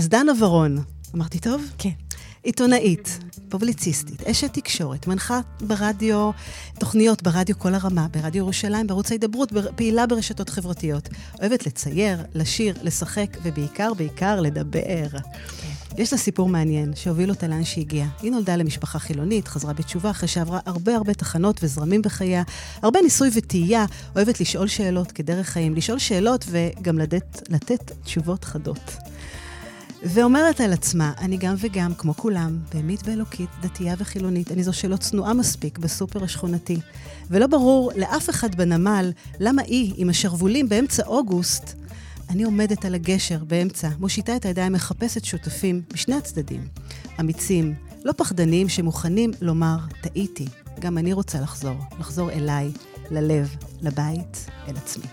אז דנה ורון, אמרתי טוב? כן. עיתונאית, פובליציסטית, אשת תקשורת, מנחה ברדיו, תוכניות ברדיו כל הרמה, ברדיו ירושלים, בערוץ ההידברות, פעילה ברשתות חברתיות. אוהבת לצייר, לשיר, לשחק, ובעיקר, בעיקר, לדבר. יש לה סיפור מעניין שהוביל אותה לאן שהגיעה. היא נולדה למשפחה חילונית, חזרה בתשובה אחרי שעברה הרבה הרבה תחנות וזרמים בחייה, הרבה ניסוי וטעייה, אוהבת לשאול שאלות כדרך חיים, לשאול שאלות וגם לתת, לתת תשובות חדות. ואומרת על עצמה, אני גם וגם, כמו כולם, בהמית ואלוקית, דתייה וחילונית, אני זו שלא צנועה מספיק בסופר השכונתי. ולא ברור לאף אחד בנמל למה היא, עם השרוולים באמצע אוגוסט, אני עומדת על הגשר באמצע, מושיטה את הידיים, מחפשת שותפים משני הצדדים. אמיצים, לא פחדנים, שמוכנים לומר, טעיתי. גם אני רוצה לחזור, לחזור אליי, ללב, לבית, אל עצמי.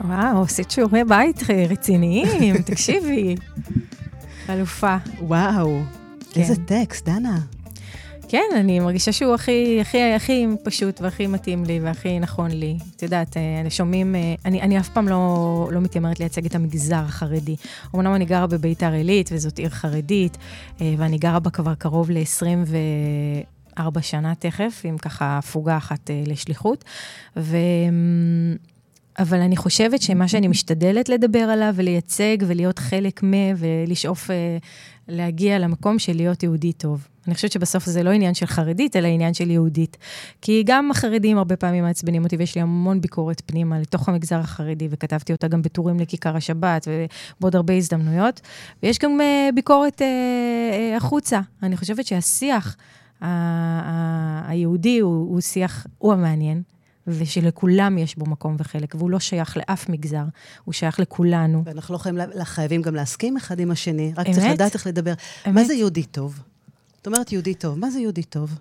וואו, עשית שיעורי בית רציניים, תקשיבי. אלופה. וואו, כן. איזה טקסט, דנה. כן, אני מרגישה שהוא הכי, הכי, הכי פשוט והכי מתאים לי והכי נכון לי. את יודעת, אה, שומעים, אה, אני, אני אף פעם לא, לא מתיימרת לייצג את המגזר החרדי. אמנם אני גרה בביתר עילית, וזאת עיר חרדית, אה, ואני גרה בה כבר קרוב ל-24 שנה תכף, עם ככה הפוגה אחת לשליחות. ו... אבל אני חושבת שמה שאני משתדלת לדבר עליו ולייצג ולהיות חלק מ... ולשאוף להגיע למקום של להיות יהודי טוב. אני חושבת שבסוף זה לא עניין של חרדית, אלא עניין של יהודית. כי גם החרדים הרבה פעמים מעצבנים אותי, ויש לי המון ביקורת פנימה לתוך המגזר החרדי, וכתבתי אותה גם בטורים לכיכר השבת, ובעוד הרבה הזדמנויות. ויש גם uh, ביקורת uh, uh, החוצה. אני חושבת שהשיח ה- ה- היהודי הוא, הוא שיח, הוא המעניין. ושלכולם יש בו מקום וחלק, והוא לא שייך לאף מגזר, הוא שייך לכולנו. ואנחנו לא חייבים, חייבים גם להסכים אחד עם השני, רק אמת? צריך לדעת איך לדבר. אמת? מה זה יהודי טוב? את אומרת יהודי טוב, מה זה יהודי טוב?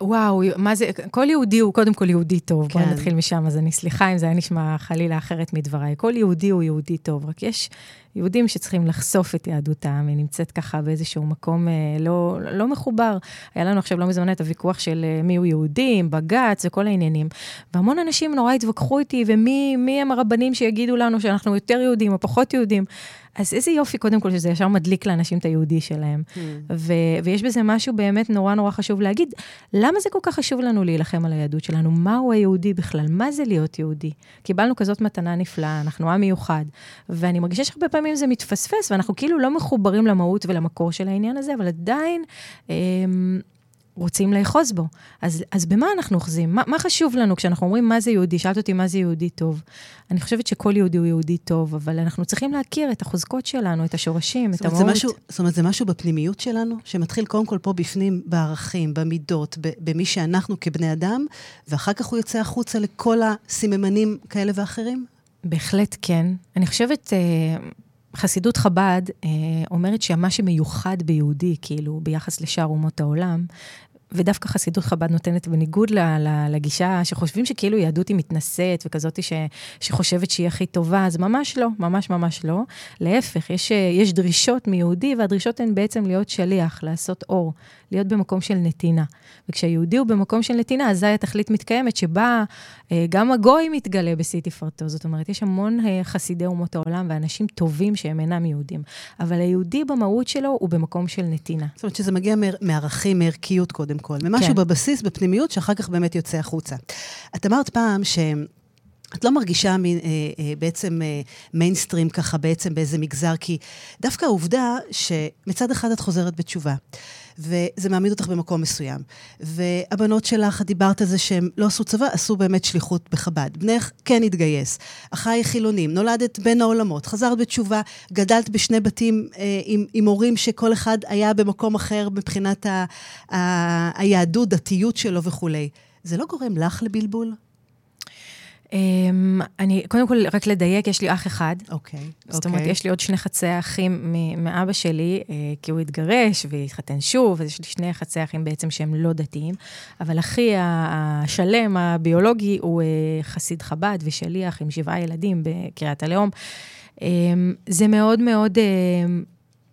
וואו, מה זה, כל יהודי הוא קודם כל יהודי טוב. כן. בואי נתחיל משם, אז אני סליחה אם זה היה נשמע חלילה אחרת מדבריי. כל יהודי הוא יהודי טוב, רק יש יהודים שצריכים לחשוף את יהדותם, היא נמצאת ככה באיזשהו מקום אה, לא, לא מחובר. היה לנו עכשיו לא מזמן את הוויכוח של אה, מי הוא יהודי, בג"ץ וכל העניינים. והמון אנשים נורא התווכחו איתי, ומי הם הרבנים שיגידו לנו שאנחנו יותר יהודים או פחות יהודים. אז איזה יופי, קודם כל, שזה ישר מדליק לאנשים את היהודי שלהם. Mm. ו- ויש בזה משהו באמת נורא נורא חשוב להגיד, למה זה כל כך חשוב לנו להילחם על היהדות שלנו? מהו היהודי בכלל? מה זה להיות יהודי? קיבלנו כזאת מתנה נפלאה, אנחנו עם מיוחד. ואני מרגישה שהרבה פעמים זה מתפספס, ואנחנו כאילו לא מחוברים למהות ולמקור של העניין הזה, אבל עדיין... אה, רוצים לאחוז בו. אז, אז במה אנחנו אוחזים? מה, מה חשוב לנו כשאנחנו אומרים מה זה יהודי? שאלת אותי מה זה יהודי טוב. אני חושבת שכל יהודי הוא יהודי טוב, אבל אנחנו צריכים להכיר את החוזקות שלנו, את השורשים, את המהות. משהו, זאת אומרת, זה משהו בפנימיות שלנו, שמתחיל קודם כל פה בפנים, בערכים, במידות, במי שאנחנו כבני אדם, ואחר כך הוא יוצא החוצה לכל הסממנים כאלה ואחרים? בהחלט כן. אני חושבת... אה, חסידות חב"ד אה, אומרת שמה שמיוחד ביהודי, כאילו, ביחס לשאר אומות העולם, ודווקא חסידות חב"ד נותנת, בניגוד לגישה שחושבים שכאילו יהדות היא מתנשאת וכזאת ש, שחושבת שהיא הכי טובה, אז ממש לא, ממש ממש לא. להפך, יש, יש דרישות מיהודי, והדרישות הן בעצם להיות שליח, לעשות אור, להיות במקום של נתינה. וכשהיהודי הוא במקום של נתינה, אזי התכלית מתקיימת, שבה אה, גם הגוי מתגלה בשיא תפארתו. זאת אומרת, יש המון אה, חסידי אומות העולם ואנשים טובים שהם אינם יהודים, אבל היהודי במהות שלו הוא במקום של נתינה. זאת אומרת שזה מגיע מערכים, מערכיות קודם כל, ממשהו כן. בבסיס, בפנימיות, שאחר כך באמת יוצא החוצה. את אמרת פעם ש... את לא מרגישה מ, אה, אה, בעצם אה, מיינסטרים ככה בעצם באיזה מגזר, כי דווקא העובדה שמצד אחד את חוזרת בתשובה, וזה מעמיד אותך במקום מסוים. והבנות שלך, את דיברת על זה שהם לא עשו צבא, עשו באמת שליחות בחב"ד. בנך כן התגייס. אחי חילונים, נולדת בין העולמות, חזרת בתשובה, גדלת בשני בתים אה, עם, עם הורים שכל אחד היה במקום אחר מבחינת ה, ה, היהדות, דתיות שלו וכולי. זה לא גורם לך לבלבול? Um, אני, קודם כל, רק לדייק, יש לי אח אחד. אוקיי, okay, זאת אומרת, okay. יש לי עוד שני חצי אחים מאבא שלי, uh, כי הוא התגרש והתחתן שוב, אז יש לי שני חצי אחים בעצם שהם לא דתיים. אבל אחי השלם, הביולוגי, הוא uh, חסיד חב"ד ושליח עם שבעה ילדים בקריית הלאום. Um, זה מאוד מאוד uh,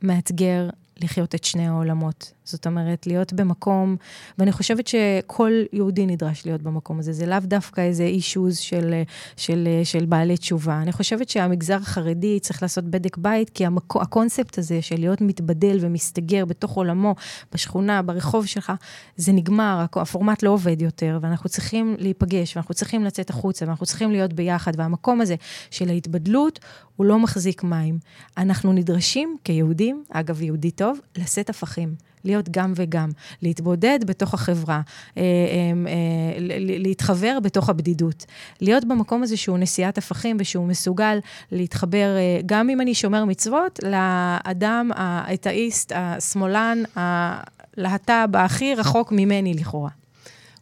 מאתגר לחיות את שני העולמות. זאת אומרת, להיות במקום, ואני חושבת שכל יהודי נדרש להיות במקום הזה. זה לאו דווקא איזה אישוז של, של, של בעלי תשובה. אני חושבת שהמגזר החרדי צריך לעשות בדק בית, כי המקו, הקונספט הזה של להיות מתבדל ומסתגר בתוך עולמו, בשכונה, ברחוב שלך, זה נגמר, הפורמט לא עובד יותר, ואנחנו צריכים להיפגש, ואנחנו צריכים לצאת החוצה, ואנחנו צריכים להיות ביחד, והמקום הזה של ההתבדלות, הוא לא מחזיק מים. אנחנו נדרשים כיהודים, אגב, יהודי טוב, לשאת הפכים. להיות גם וגם, להתבודד בתוך החברה, אה, אה, אה, להתחבר בתוך הבדידות. להיות במקום הזה שהוא נשיאת הפכים ושהוא מסוגל להתחבר, גם אם אני שומר מצוות, לאדם, האתאיסט, השמאלן, הלהט"ב הכי רחוק ממני לכאורה.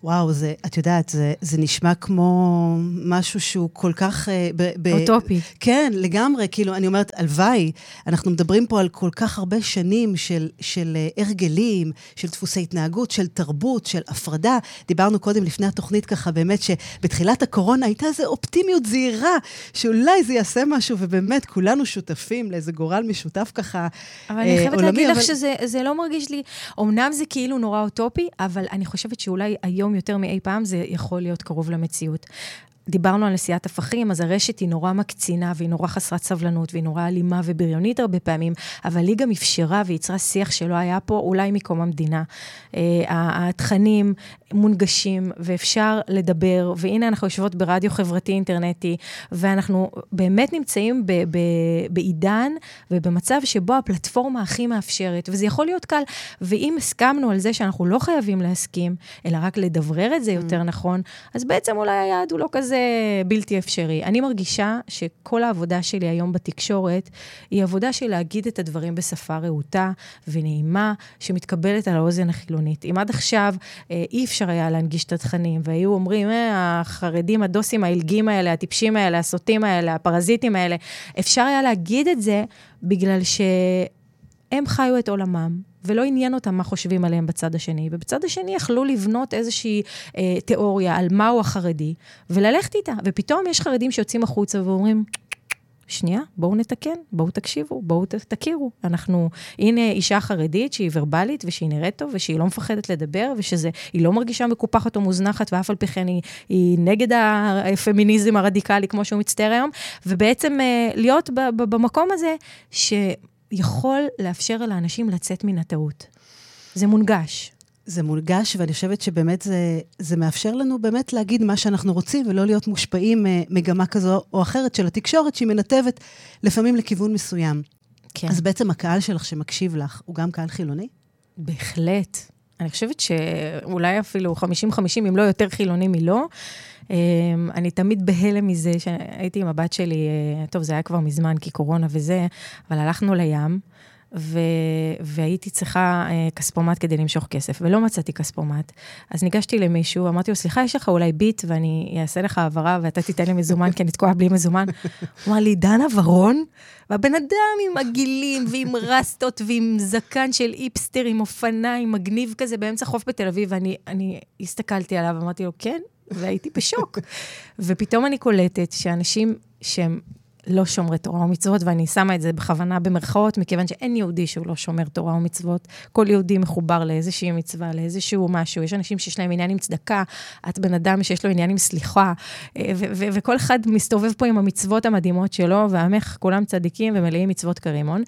וואו, זה, את יודעת, זה, זה נשמע כמו משהו שהוא כל כך... Uh, ב, ב, אוטופי. כן, לגמרי. כאילו, אני אומרת, הלוואי, אנחנו מדברים פה על כל כך הרבה שנים של, של uh, הרגלים, של דפוסי התנהגות, של תרבות, של הפרדה. דיברנו קודם, לפני התוכנית, ככה, באמת, שבתחילת הקורונה הייתה איזו אופטימיות זהירה, שאולי זה יעשה משהו, ובאמת, כולנו שותפים לאיזה גורל משותף ככה אבל uh, אני חייבת להגיד אבל... לך שזה לא מרגיש לי... אמנם זה כאילו נורא אוטופי, אבל אני חושבת שאולי היום... היום יותר מאי פעם, זה יכול להיות קרוב למציאות. דיברנו על נשיאת הפכים, אז הרשת היא נורא מקצינה והיא נורא חסרת סבלנות והיא נורא אלימה ובריונית הרבה פעמים, אבל היא גם אפשרה וייצרה שיח שלא היה פה אולי מקום המדינה. Uh, התכנים מונגשים ואפשר לדבר, והנה אנחנו יושבות ברדיו חברתי אינטרנטי, ואנחנו באמת נמצאים ב- ב- בעידן ובמצב שבו הפלטפורמה הכי מאפשרת, וזה יכול להיות קל. ואם הסכמנו על זה שאנחנו לא חייבים להסכים, אלא רק לדברר את זה יותר mm. נכון, אז בעצם אולי היעד הוא לא כזה בלתי אפשרי. אני מרגישה שכל העבודה שלי היום בתקשורת, היא עבודה של להגיד את הדברים בשפה רהוטה ונעימה, שמתקבלת על האוזן החילונית. אם עד עכשיו אה, אי אפשר היה להנגיש את התכנים, והיו אומרים, אה, החרדים, הדוסים, העילגים האלה, הטיפשים האלה, הסוטים האלה, הפרזיטים האלה, אפשר היה להגיד את זה בגלל שהם חיו את עולמם, ולא עניין אותם מה חושבים עליהם בצד השני. ובצד השני יכלו לבנות איזושהי אה, תיאוריה על מהו החרדי, וללכת איתה. ופתאום יש חרדים שיוצאים החוצה ואומרים, שנייה, בואו נתקן, בואו תקשיבו, בואו תכירו. אנחנו, הנה אישה חרדית שהיא ורבלית ושהיא נראית טוב ושהיא לא מפחדת לדבר ושהיא לא מרגישה מקופחת או מוזנחת ואף על פי כן היא, היא נגד הפמיניזם הרדיקלי כמו שהוא מצטער היום, ובעצם אה, להיות במקום הזה שיכול לאפשר לאנשים לצאת מן הטעות. זה מונגש. זה מונגש, ואני חושבת שבאמת זה, זה מאפשר לנו באמת להגיד מה שאנחנו רוצים, ולא להיות מושפעים ממגמה כזו או אחרת של התקשורת, שהיא מנתבת לפעמים לכיוון מסוים. כן. אז בעצם הקהל שלך שמקשיב לך, הוא גם קהל חילוני? בהחלט. אני חושבת שאולי אפילו 50-50, אם לא יותר חילוני מלא. אמ, אני תמיד בהלם מזה שהייתי עם הבת שלי, אה, טוב, זה היה כבר מזמן, כי קורונה וזה, אבל הלכנו לים. ו... והייתי צריכה אה, כספומט כדי למשוך כסף, ולא מצאתי כספומט. אז ניגשתי למישהו, אמרתי לו, סליחה, יש לך אולי ביט ואני אעשה לך העברה ואתה תיתן לי מזומן, כי אני תקועה בלי מזומן? הוא אמר לי, דנה ורון? והבן אדם עם עגילים ועם רסטות ועם זקן של איפסטר, עם אופניים, מגניב כזה, באמצע חוף בתל אביב, ואני הסתכלתי עליו, אמרתי לו, כן, והייתי בשוק. ופתאום אני קולטת שאנשים שהם לא שומרי תורה ומצוות, ואני שמה את זה בכוונה במרכאות, מכיוון שאין יהודי שהוא לא שומר תורה ומצוות. כל יהודי מחובר לאיזושהי מצווה, לאיזשהו משהו. יש אנשים שיש להם עניין עם צדקה, את בן אדם שיש לו עניין עם סליחה, אה, וכל אחד מסתובב פה עם המצוות המדהימות שלו, ועמך כולם צדיקים ומלאים מצוות כרימון.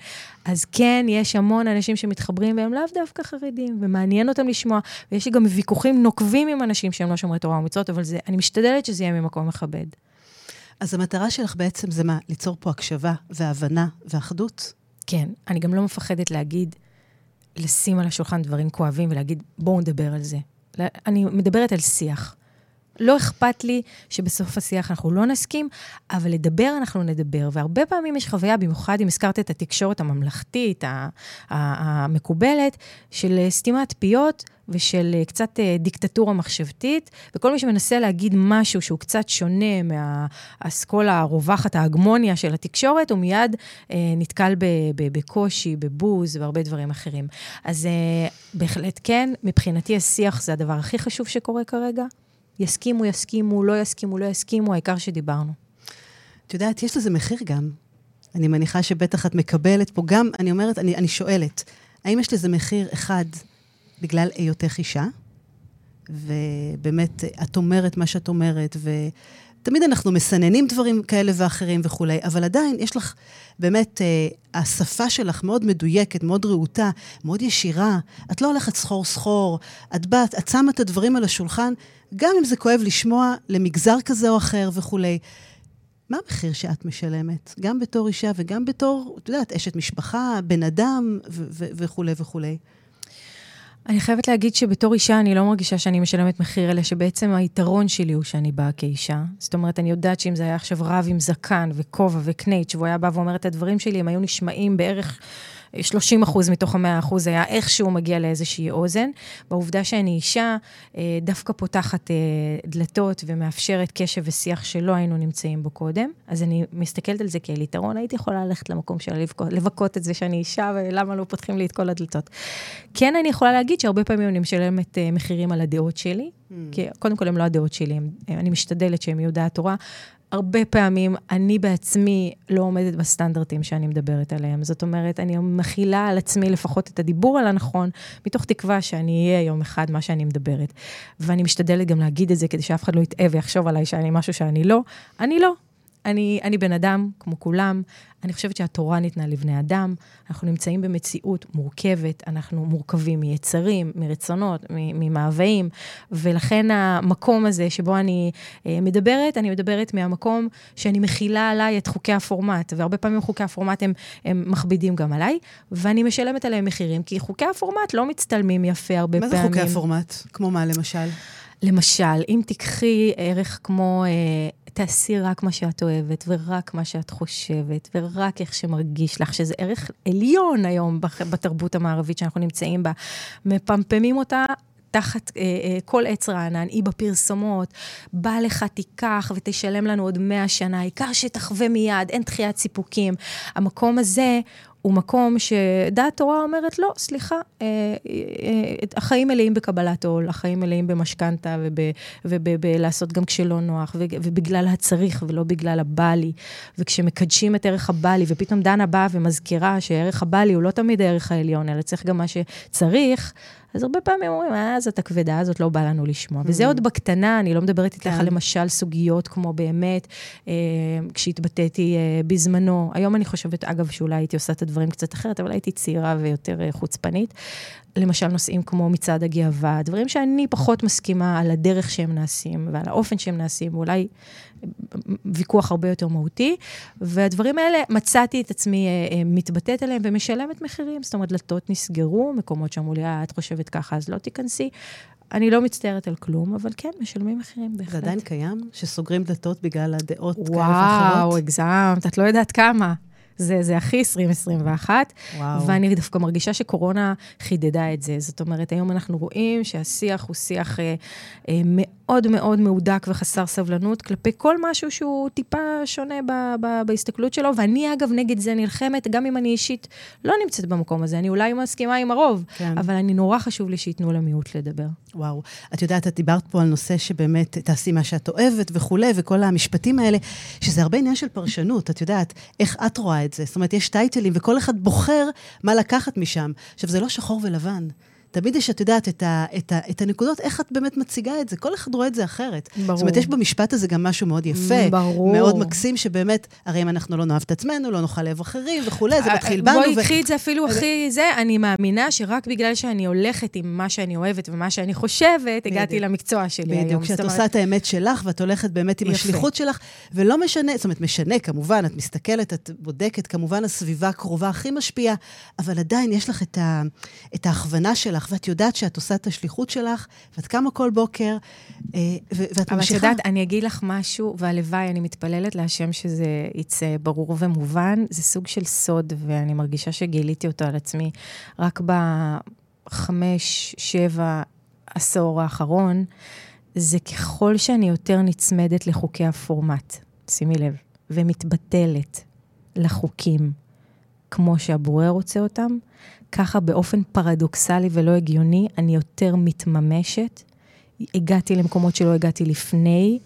אז כן, יש המון אנשים שמתחברים, והם לאו דווקא חרדים, ומעניין אותם לשמוע, ויש לי גם ויכוחים נוקבים עם אנשים שהם לא שומרי תורה ומצוות, אבל זה, אני משתדלת שזה יהיה ממקום מכבד. אז המטרה שלך בעצם זה מה? ליצור פה הקשבה והבנה ואחדות? כן. אני גם לא מפחדת להגיד, לשים על השולחן דברים כואבים ולהגיד, בואו נדבר על זה. אני מדברת על שיח. לא אכפת לי שבסוף השיח אנחנו לא נסכים, אבל לדבר אנחנו נדבר. והרבה פעמים יש חוויה, במיוחד אם הזכרת את התקשורת הממלכתית, המקובלת, של סתימת פיות ושל קצת אה, דיקטטורה מחשבתית, וכל מי שמנסה להגיד משהו שהוא קצת שונה מהאסכולה הרווחת, ההגמוניה של התקשורת, הוא מיד אה, נתקל בקושי, בבוז והרבה דברים אחרים. אז אה, בהחלט כן, מבחינתי השיח זה הדבר הכי חשוב שקורה כרגע. יסכימו, יסכימו, לא יסכימו, לא יסכימו, העיקר שדיברנו. את יודעת, יש לזה מחיר גם. אני מניחה שבטח את מקבלת פה גם, אני אומרת, אני, אני שואלת, האם יש לזה מחיר אחד בגלל היותך אישה, ובאמת, את אומרת מה שאת אומרת, ותמיד אנחנו מסננים דברים כאלה ואחרים וכולי, אבל עדיין יש לך, באמת, אה, השפה שלך מאוד מדויקת, מאוד רהוטה, מאוד ישירה. את לא הולכת סחור-סחור, את באת, את שמה את הדברים על השולחן, גם אם זה כואב לשמוע למגזר כזה או אחר וכולי. מה המחיר שאת משלמת? גם בתור אישה וגם בתור, את יודעת, אשת משפחה, בן אדם וכולי וכולי. אני חייבת להגיד שבתור אישה אני לא מרגישה שאני משלמת מחיר, אלא שבעצם היתרון שלי הוא שאני באה כאישה. זאת אומרת, אני יודעת שאם זה היה עכשיו רב עם זקן וכובע וקנייץ', והוא היה בא ואומר את הדברים שלי, הם היו נשמעים בערך 30 אחוז מתוך ה-100 אחוז היה איכשהו מגיע לאיזושהי אוזן. בעובדה שאני אישה, אה, דווקא פותחת אה, דלתות ומאפשרת קשב ושיח שלא היינו נמצאים בו קודם. אז אני מסתכלת על זה כאל יתרון, הייתי יכולה ללכת למקום שלה לבכות את זה שאני אישה, ולמה לא פותחים לי את כל הדלתות. כן, אני יכולה להגיד שהרבה פעמים אני משלמת אה, מחירים על הדעות שלי, mm. כי קודם כל הן לא הדעות שלי, אני משתדלת שהן יהיו דעת תורה. הרבה פעמים אני בעצמי לא עומדת בסטנדרטים שאני מדברת עליהם. זאת אומרת, אני מכילה על עצמי לפחות את הדיבור על הנכון, מתוך תקווה שאני אהיה יום אחד מה שאני מדברת. ואני משתדלת גם להגיד את זה כדי שאף אחד לא יטעה ויחשוב עליי שאני משהו שאני לא. אני לא. אני, אני בן אדם, כמו כולם, אני חושבת שהתורה ניתנה לבני אדם, אנחנו נמצאים במציאות מורכבת, אנחנו מורכבים מיצרים, מרצונות, ממאוויים, ולכן המקום הזה שבו אני אה, מדברת, אני מדברת מהמקום שאני מכילה עליי את חוקי הפורמט, והרבה פעמים חוקי הפורמט הם, הם מכבידים גם עליי, ואני משלמת עליהם מחירים, כי חוקי הפורמט לא מצטלמים יפה הרבה מה פעמים. מה זה חוקי הפורמט? כמו מה, למשל? למשל, אם תיקחי ערך כמו... אה, תעשי רק מה שאת אוהבת, ורק מה שאת חושבת, ורק איך שמרגיש לך, שזה ערך עליון היום בתרבות המערבית שאנחנו נמצאים בה. מפמפמים אותה תחת אה, אה, כל עץ רענן, היא בפרסומות, בא לך, תיקח ותשלם לנו עוד מאה שנה, העיקר שתחווה מיד, אין דחיית סיפוקים. המקום הזה הוא מקום שדעת תורה אומרת, לא, סליחה, אה, אה, החיים מלאים בקבלת עול, החיים מלאים במשכנתה ובלעשות גם כשלא נוח, ובגלל הצריך ולא בגלל הבא לי. וכשמקדשים את ערך הבא לי, ופתאום דנה באה ומזכירה שערך הבא לי הוא לא תמיד הערך העליון, אלא צריך גם מה שצריך, אז הרבה פעמים אומרים, אה, זאת הכבדה הזאת לא בא לנו לשמוע. Mm. וזה עוד בקטנה, אני לא מדברת איתך על כן. למשל סוגיות כמו באמת, אה, כשהתבטאתי אה, בזמנו, היום אני חושבת, אגב, שאולי הייתי עושה את הדברים קצת אחרת, אבל הייתי צעירה ויותר אה, חוצפנית. למשל נושאים כמו מצעד הגאווה, דברים שאני פחות מסכימה על הדרך שהם נעשים ועל האופן שהם נעשים, ואולי ויכוח הרבה יותר מהותי. והדברים האלה, מצאתי את עצמי אה, אה, מתבטאת עליהם ומשלמת מחירים. זאת אומרת, דלתות נסגרו, מקומות שאמרו לי, אה, את חושבת ככה, אז לא תיכנסי. אני לא מצטערת על כלום, אבל כן, משלמים מחירים בהחלט. זה עדיין קיים? שסוגרים דלתות בגלל הדעות כאלה ואחרות? וואו, הגזמת, את לא יודעת כמה. זה, זה הכי 2021. וואו. ואני דווקא מרגישה שקורונה חידדה את זה. זאת אומרת, היום אנחנו רואים שהשיח הוא שיח אה, אה, מאוד מאוד מהודק וחסר סבלנות כלפי כל משהו שהוא טיפה שונה ב, ב, בהסתכלות שלו. ואני, אגב, נגד זה נלחמת, גם אם אני אישית לא נמצאת במקום הזה. אני אולי מסכימה עם הרוב, כן. אבל אני נורא חשוב לי שייתנו למיעוט לדבר. וואו. את יודעת, את דיברת פה על נושא שבאמת תעשי מה שאת אוהבת וכולי, וכל המשפטים האלה, שזה הרבה עניין של פרשנות. את יודעת, איך את רואה את זה. זאת אומרת, יש טייטלים, וכל אחד בוחר מה לקחת משם. עכשיו, זה לא שחור ולבן. תמיד יש, את יודעת, את, ה, את, ה, את הנקודות, איך את באמת מציגה את זה. כל אחד רואה את זה אחרת. ברור. זאת אומרת, יש במשפט הזה גם משהו מאוד יפה. ברור. מאוד מקסים, שבאמת, הרי אם אנחנו לא נאהב את עצמנו, לא נוכל לאהוב אחרים וכולי, זה מתחיל בנו. בואי, קחי את זה אפילו הכי זה, אני מאמינה שרק בגלל שאני הולכת עם מה שאני אוהבת ומה שאני חושבת, הגעתי למקצוע שלי היום. בדיוק, כשאת עושה את האמת שלך, ואת הולכת באמת עם השליחות שלך, ולא משנה, זאת אומרת, משנה, כמובן, את מסתכלת, את בודקת, כמובן, הסביבה הקרובה הכי משפיעה, אבל עדיין יש לך את ההכוונה שלך, ואת יודעת שאת עושה את השליחות שלך, ואת קמה כל בוקר, אה, ואת ממשיכה. אבל את יודעת, אני אגיד לך משהו, והלוואי, אני מתפללת להשם שזה יצא ברור ומובן. זה סוג של סוד, ואני מרגישה שגיליתי אותו על עצמי רק בחמש, שבע עשור האחרון. זה ככל שאני יותר נצמדת לחוקי הפורמט, שימי לב, ומתבטלת לחוקים כמו שהבורר רוצה אותם, ככה באופן פרדוקסלי ולא הגיוני, אני יותר מתממשת. הגעתי למקומות שלא הגעתי לפני,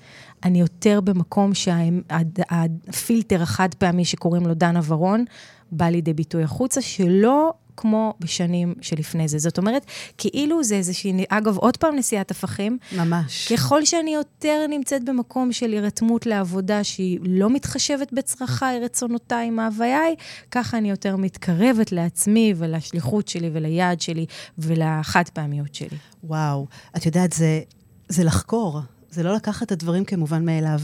אני יותר במקום שהפילטר החד פעמי שקוראים לו דנה ורון, בא לידי ביטוי החוצה, שלא כמו בשנים שלפני זה. זאת אומרת, כאילו זה איזושהי, אגב, עוד פעם נשיאת הפכים. ממש. ככל שאני יותר נמצאת במקום של הירתמות לעבודה שהיא לא מתחשבת בצרכיי, רצונותיי, מאווייי, ככה אני יותר מתקרבת לעצמי ולשליחות שלי וליעד שלי ולחד פעמיות שלי. וואו, את יודעת, זה, זה לחקור, זה לא לקחת את הדברים כמובן מאליו.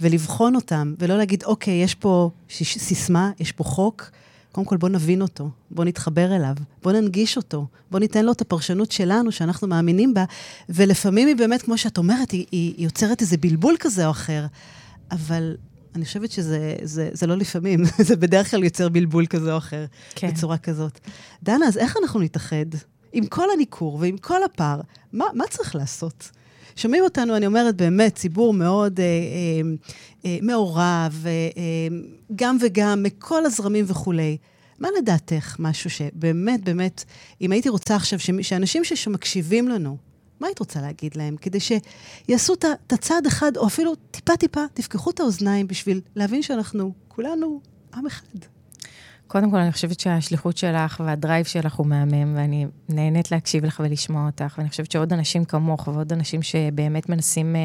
ולבחון אותם, ולא להגיד, אוקיי, יש פה סיסמה, יש פה חוק, קודם כל בוא נבין אותו, בוא נתחבר אליו, בוא ננגיש אותו, בוא ניתן לו את הפרשנות שלנו, שאנחנו מאמינים בה, ולפעמים היא באמת, כמו שאת אומרת, היא, היא יוצרת איזה בלבול כזה או אחר, אבל אני חושבת שזה זה, זה לא לפעמים, זה בדרך כלל יוצר בלבול כזה או אחר, כן. בצורה כזאת. דנה, אז איך אנחנו נתאחד? עם כל הניכור ועם כל הפער, מה, מה צריך לעשות? שומעים אותנו, אני אומרת, באמת, ציבור מאוד אה, אה, אה, מעורב, אה, אה, גם וגם, מכל הזרמים וכולי. מה לדעתך משהו שבאמת, באמת, אם הייתי רוצה עכשיו שאנשים שמקשיבים לנו, מה היית רוצה להגיד להם? כדי שיעשו את הצעד אחד, או אפילו טיפה-טיפה, תפקחו את האוזניים בשביל להבין שאנחנו כולנו עם אחד. קודם כל, אני חושבת שהשליחות שלך והדרייב שלך הוא מהמם, ואני נהנית להקשיב לך ולשמוע אותך, ואני חושבת שעוד אנשים כמוך ועוד אנשים שבאמת מנסים uh,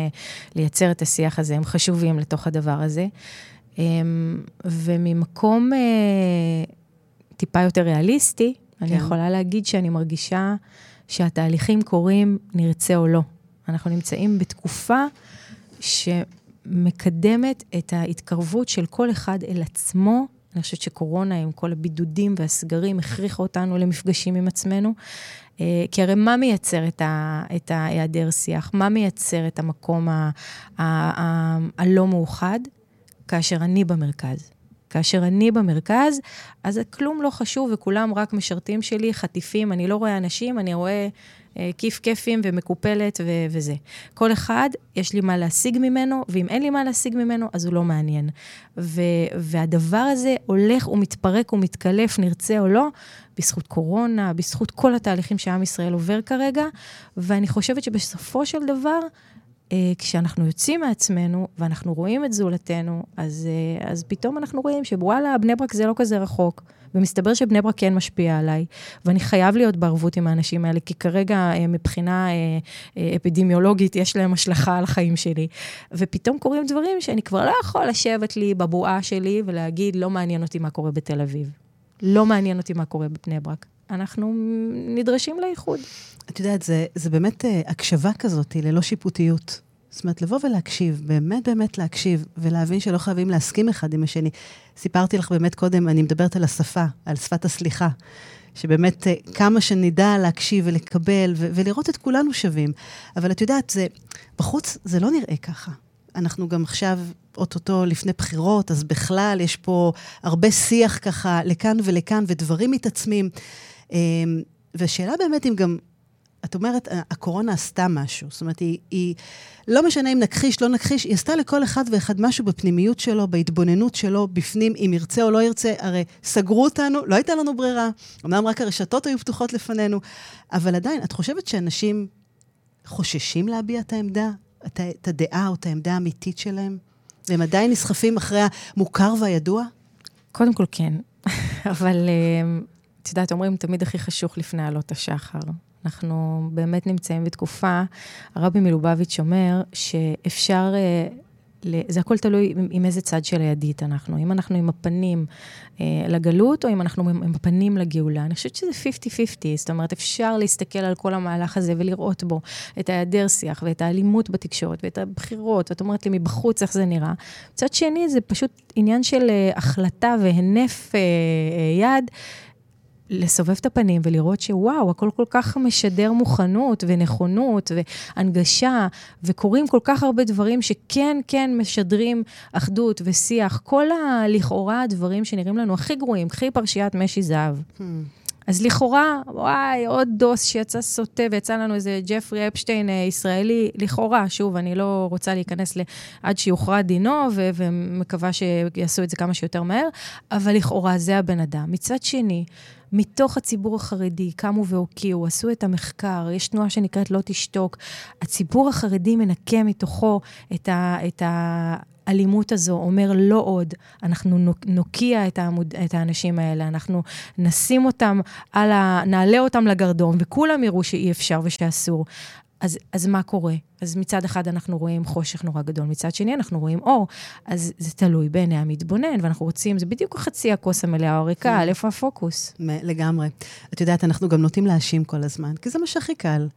לייצר את השיח הזה, הם חשובים לתוך הדבר הזה. Um, וממקום uh, טיפה יותר ריאליסטי, כן. אני יכולה להגיד שאני מרגישה שהתהליכים קורים, נרצה או לא. אנחנו נמצאים בתקופה שמקדמת את ההתקרבות של כל אחד אל עצמו אני חושבת שקורונה, עם כל הבידודים והסגרים, הכריחה אותנו למפגשים עם עצמנו. אה, כי הרי מה מייצר את, ה, את ההיעדר שיח? מה מייצר את המקום ה, ה, ה, הלא מאוחד? כאשר אני במרכז. כאשר אני במרכז, אז כלום לא חשוב וכולם רק משרתים שלי, חטיפים, אני לא רואה אנשים, אני רואה אה, כיף כיפים ומקופלת ו- וזה. כל אחד, יש לי מה להשיג ממנו, ואם אין לי מה להשיג ממנו, אז הוא לא מעניין. ו- והדבר הזה הולך ומתפרק ומתקלף, נרצה או לא, בזכות קורונה, בזכות כל התהליכים שעם ישראל עובר כרגע, ואני חושבת שבסופו של דבר, אה, כשאנחנו יוצאים מעצמנו ואנחנו רואים את זולתנו, אז, אה, אז פתאום אנחנו רואים שוואלה, בני ברק זה לא כזה רחוק. ומסתבר שבני ברק כן משפיע עליי, ואני חייב להיות בערבות עם האנשים האלה, כי כרגע אה, מבחינה אפידמיולוגית יש להם השלכה על החיים שלי. ופתאום קורים דברים שאני כבר לא יכול לשבת לי בבועה שלי ולהגיד, לא מעניין אותי מה קורה בתל אביב. לא מעניין אותי מה קורה בבני ברק. אנחנו נדרשים לאיחוד. את יודעת, זה, זה באמת הקשבה כזאת, ללא שיפוטיות. זאת אומרת, לבוא ולהקשיב, באמת באמת להקשיב, ולהבין שלא חייבים להסכים אחד עם השני. סיפרתי לך באמת קודם, אני מדברת על השפה, על שפת הסליחה. שבאמת uh, כמה שנדע להקשיב ולקבל ו- ולראות את כולנו שווים. אבל את יודעת, זה, בחוץ זה לא נראה ככה. אנחנו גם עכשיו, אוטוטו לפני בחירות, אז בכלל יש פה הרבה שיח ככה לכאן ולכאן, ודברים מתעצמים. Um, והשאלה באמת אם גם את אומרת, הקורונה עשתה משהו. זאת אומרת, היא, היא, לא משנה אם נכחיש, לא נכחיש, היא עשתה לכל אחד ואחד משהו בפנימיות שלו, בהתבוננות שלו, בפנים, אם ירצה או לא ירצה. הרי סגרו אותנו, לא הייתה לנו ברירה. אמנם רק הרשתות היו פתוחות לפנינו, אבל עדיין, את חושבת שאנשים חוששים להביע את העמדה, את, את הדעה או את העמדה האמיתית שלהם? והם עדיין נסחפים אחרי המוכר והידוע? קודם כל כן, אבל אה, את יודעת, אומרים תמיד הכי חשוך לפני עלות השחר. אנחנו באמת נמצאים בתקופה, הרבי מלובביץ' אומר שאפשר, אה, זה הכל תלוי עם איזה צד של הידית אנחנו. אם אנחנו עם הפנים אה, לגלות, או אם אנחנו עם הפנים לגאולה. אני חושבת שזה 50-50, זאת אומרת, אפשר להסתכל על כל המהלך הזה ולראות בו את ההיעדר שיח ואת האלימות בתקשורת ואת הבחירות, ואת אומרת לי מבחוץ איך זה נראה. מצד שני, זה פשוט עניין של אה, החלטה והינף יד. לסובב את הפנים ולראות שוואו, הכל כל כך משדר מוכנות ונכונות והנגשה, וקורים כל כך הרבה דברים שכן, כן משדרים אחדות ושיח. כל הלכאורה הדברים שנראים לנו הכי גרועים, קחי פרשיית משי זהב. Hmm. אז לכאורה, וואי, עוד דוס שיצא סוטה ויצא לנו איזה ג'פרי אפשטיין אה, ישראלי, לכאורה, שוב, אני לא רוצה להיכנס ל... עד שיוכרע דינו, ו- ומקווה שיעשו את זה כמה שיותר מהר, אבל לכאורה זה הבן אדם. מצד שני, מתוך הציבור החרדי קמו והוקיעו, עשו את המחקר, יש תנועה שנקראת לא תשתוק. הציבור החרדי מנקה מתוכו את, ה, את האלימות הזו אומר לא עוד, אנחנו נוקיע את, העמוד, את האנשים האלה, אנחנו נשים אותם על ה... נעלה אותם לגרדום, וכולם יראו שאי אפשר ושאסור. אז, אז מה קורה? אז מצד אחד אנחנו רואים חושך נורא גדול, מצד שני אנחנו רואים אור. אז זה תלוי בעיני המתבונן, ואנחנו רוצים, זה בדיוק חצי הכוס המלאה או הריקה, על איפה הפוקוס. לגמרי. את יודעת, אנחנו גם נוטים להאשים כל הזמן, כי זה מה שהכי קל.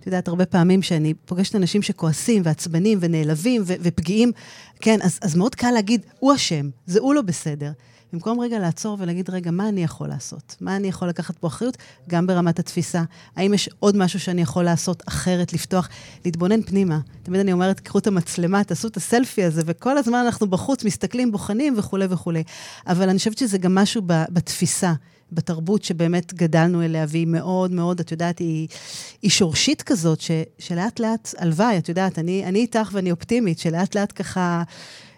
את יודעת, הרבה פעמים שאני פוגשת אנשים שכועסים ועצבנים ונעלבים ו- ופגיעים, כן, אז, אז מאוד קל להגיד, הוא אשם, זה הוא לא בסדר. במקום רגע לעצור ולהגיד, רגע, מה אני יכול לעשות? מה אני יכול לקחת פה אחריות? גם ברמת התפיסה. האם יש עוד משהו שאני יכול לעשות אחרת, לפתוח, להתבונן פנימה? תמיד אני אומרת, קחו את המצלמה, תעשו את הסלפי הזה, וכל הזמן אנחנו בחוץ מסתכלים, בוחנים וכולי וכולי. אבל אני חושבת שזה גם משהו בתפיסה. בתרבות שבאמת גדלנו אליה, והיא מאוד מאוד, את יודעת, היא, היא שורשית כזאת, ש, שלאט לאט, הלוואי, את יודעת, אני, אני איתך ואני אופטימית, שלאט לאט ככה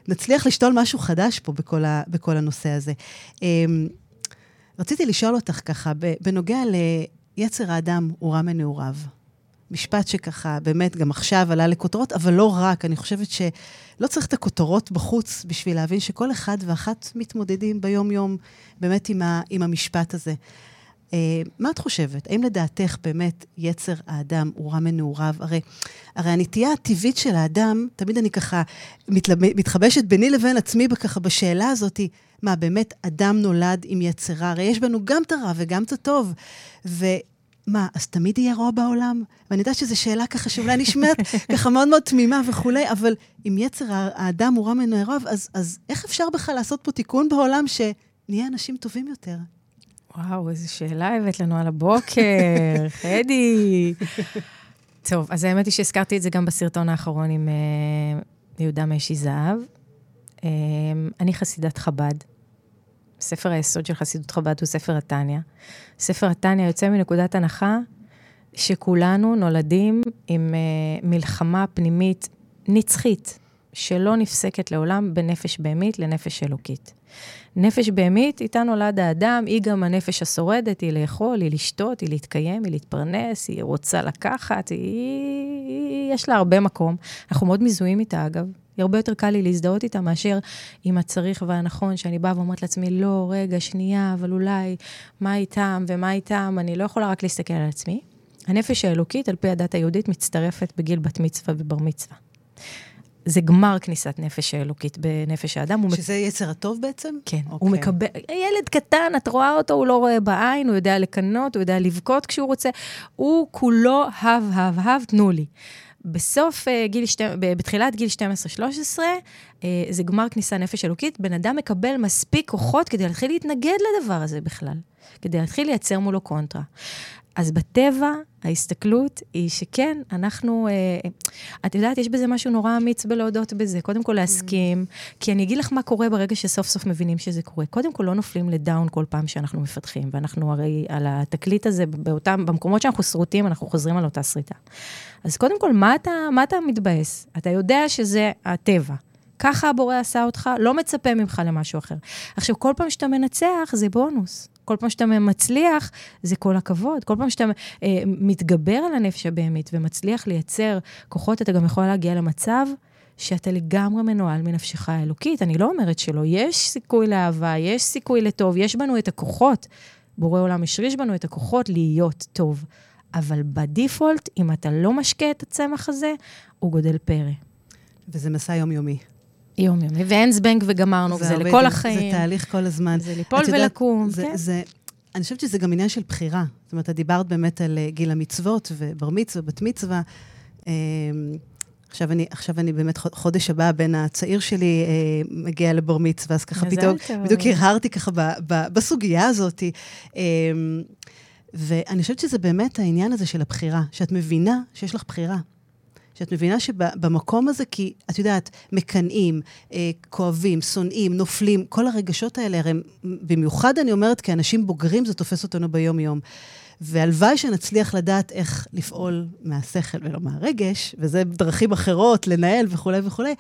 נצליח לשתול משהו חדש פה בכל, ה, בכל הנושא הזה. אמ, רציתי לשאול אותך ככה, בנוגע ליצר האדם הוא רע מנעוריו. משפט שככה, באמת, גם עכשיו עלה לכותרות, אבל לא רק. אני חושבת שלא צריך את הכותרות בחוץ בשביל להבין שכל אחד ואחת מתמודדים ביום-יום באמת עם, ה, עם המשפט הזה. Uh, מה את חושבת? האם לדעתך באמת יצר האדם הוא רע מנעוריו? הרי, הרי הנטייה הטבעית של האדם, תמיד אני ככה מתלב... מתחבשת ביני לבין עצמי ככה בשאלה הזאת, מה, באמת אדם נולד עם יצרה? הרי יש בנו גם את הרע וגם את הטוב. ו... מה, אז תמיד יהיה רוע בעולם? ואני יודעת שזו שאלה ככה שאולי נשמעת ככה מאוד מאוד תמימה וכולי, אבל אם יצר האדם הוא רע מנעוריו, אז, אז איך אפשר בכלל לעשות פה תיקון בעולם שנהיה אנשים טובים יותר? וואו, איזו שאלה הבאת לנו על הבוקר, חדי. טוב, אז האמת היא שהזכרתי את זה גם בסרטון האחרון עם uh, יהודה משי זהב. Um, אני חסידת חב"ד. ספר היסוד של חסידות חב"ד הוא ספר התניא. ספר התניא יוצא מנקודת הנחה שכולנו נולדים עם uh, מלחמה פנימית נצחית, שלא נפסקת לעולם בנפש בהמית לנפש אלוקית. נפש בהמית, איתה נולד האדם, היא גם הנפש השורדת, היא לאכול, היא לשתות, היא להתקיים, היא להתפרנס, היא רוצה לקחת, היא... יש לה הרבה מקום. אנחנו מאוד מזוהים איתה, אגב. היא הרבה יותר קל לי להזדהות איתה מאשר עם הצריך והנכון, שאני באה ואומרת לעצמי, לא, רגע, שנייה, אבל אולי, מה איתם ומה איתם, אני לא יכולה רק להסתכל על עצמי. הנפש האלוקית, על פי הדת היהודית, מצטרפת בגיל בת מצווה ובר מצווה. זה גמר כניסת נפש האלוקית בנפש האדם. שזה מק... יצר הטוב בעצם? כן. Okay. הוא אוקיי. מקבל, ילד קטן, את רואה אותו, הוא לא רואה בעין, הוא יודע לקנות, הוא יודע לבכות כשהוא רוצה. הוא כולו הב, הב, הב, תנו לי. בסוף uh, גיל, שתי, בתחילת גיל 12-13, uh, אה, זה גמר כניסה נפש אלוקית, בן אדם מקבל מספיק כוחות כדי להתחיל להתנגד לדבר הזה בכלל, כדי להתחיל לייצר מולו קונטרה. אז בטבע, ההסתכלות היא שכן, אנחנו, אה, את יודעת, יש בזה משהו נורא אמיץ בלהודות בזה. קודם כל להסכים. כי אני אגיד לך מה קורה ברגע שסוף סוף מבינים שזה קורה. קודם כל, לא נופלים לדאון כל פעם שאנחנו מפתחים, ואנחנו הרי על התקליט הזה, באותם, במקומות שאנחנו שרוטים, אנחנו חוזרים על אותה שריטה. אז קודם כל, מה אתה, מה אתה מתבאס? אתה יודע שזה הטבע. ככה הבורא עשה אותך, לא מצפה ממך למשהו אחר. עכשיו, כל פעם שאתה מנצח, זה בונוס. כל פעם שאתה מצליח, זה כל הכבוד. כל פעם שאתה אה, מתגבר על הנפש הבהמית ומצליח לייצר כוחות, אתה גם יכול להגיע למצב שאתה לגמרי מנוהל מנפשך האלוקית. אני לא אומרת שלא, יש סיכוי לאהבה, יש סיכוי לטוב, יש בנו את הכוחות. בורא עולם השריש בנו את הכוחות להיות טוב. אבל בדיפולט, אם אתה לא משקה את הצמח הזה, הוא גודל פרא. וזה מסע יומיומי. יומיומי, ואין זבנג וגמרנו, זה, זה לכל זה, החיים. זה תהליך כל הזמן. זה ליפול ולקום, זה, כן. זה, אני חושבת שזה גם עניין של בחירה. זאת אומרת, את דיברת באמת על אה, גיל המצוות ובר מצווה, בת מצווה. אמ, עכשיו אני, עכשיו אני באמת, חודש הבא, הבן הצעיר שלי אה, מגיע לבר מצווה, אז ככה פתאום, בדיוק הרהרתי ככה ב, ב, בסוגיה הזאת. אה, ואני חושבת שזה באמת העניין הזה של הבחירה, שאת מבינה שיש לך בחירה. שאת מבינה שבמקום הזה, כי את יודעת, מקנאים, אה, כואבים, שונאים, נופלים, כל הרגשות האלה, הרי במיוחד אני אומרת, כאנשים בוגרים, זה תופס אותנו ביום-יום. והלוואי שנצליח לדעת איך לפעול מהשכל ולא מהרגש, וזה דרכים אחרות לנהל וכולי וכולי,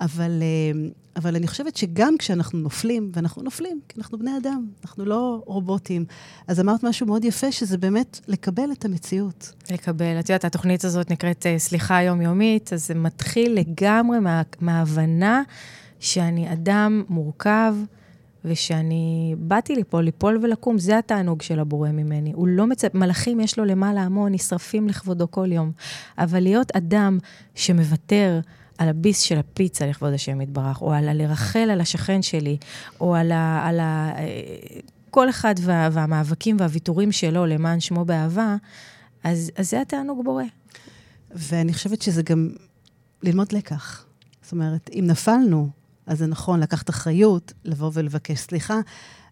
אבל, אה, אבל אני חושבת שגם כשאנחנו נופלים, ואנחנו נופלים, כי אנחנו בני אדם, אנחנו לא רובוטים, אז אמרת משהו מאוד יפה, שזה באמת לקבל את המציאות. לקבל. את יודעת, התוכנית הזאת נקראת אה, סליחה יומיומית, אז זה מתחיל לגמרי מה, מההבנה שאני אדם מורכב, ושאני באתי לפה, ליפול ולקום, זה התענוג של הבורא ממני. הוא לא מצפ... מלאכים יש לו למעלה המון, נשרפים לכבודו כל יום. אבל להיות אדם שמוותר על הביס של הפיצה לכבוד השם יתברך, או על הלרחל על השכן שלי, או על ה... על ה... אה, כל אחד וה... והמאבקים והוויתורים שלו למען שמו באהבה, אז, אז זה התענוג בורא. ואני חושבת שזה גם ללמוד לקח. זאת אומרת, אם נפלנו, אז זה נכון לקחת אחריות, לבוא ולבקש סליחה.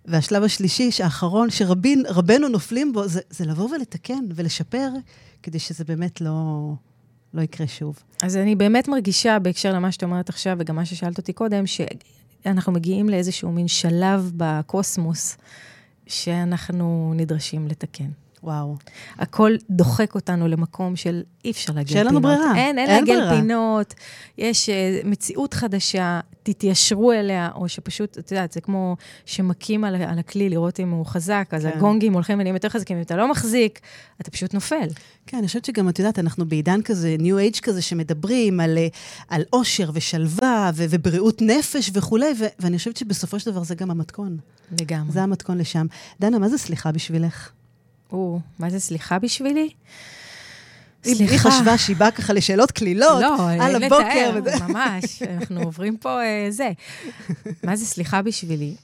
והשלב השלישי, האחרון, שרבנו נופלים בו, זה, זה לבוא ולתקן ולשפר, כדי שזה באמת לא, לא יקרה שוב. אז אני באמת מרגישה, בהקשר למה שאת אומרת עכשיו, וגם מה ששאלת אותי קודם, שאנחנו מגיעים לאיזשהו מין שלב בקוסמוס, שאנחנו נדרשים לתקן. וואו. הכל דוחק אותנו למקום של אי אפשר לעגל פינות. שאין לנו ברירה. אין, אין, אין לעגל פינות. יש uh, מציאות חדשה, תתיישרו אליה, או שפשוט, את יודעת, זה כמו שמכים על, על הכלי לראות אם הוא חזק, אז כן. הגונגים הולכים ונהיים יותר חזקים, אם אתה לא מחזיק, אתה פשוט נופל. כן, אני חושבת שגם, את יודעת, אנחנו בעידן כזה, New Age כזה, שמדברים על, אה, על אושר ושלווה ו- ובריאות נפש וכולי, ו- ואני חושבת שבסופו של דבר זה גם המתכון. לגמרי. זה המתכון לשם. דנה, מה זה סליחה בשבילך? או, מה זה סליחה בשבילי? סליחה. היא חשבה שהיא באה ככה לשאלות קלילות, לא, על הבוקר. לתאר, ממש, אנחנו עוברים פה uh, זה. מה זה סליחה בשבילי?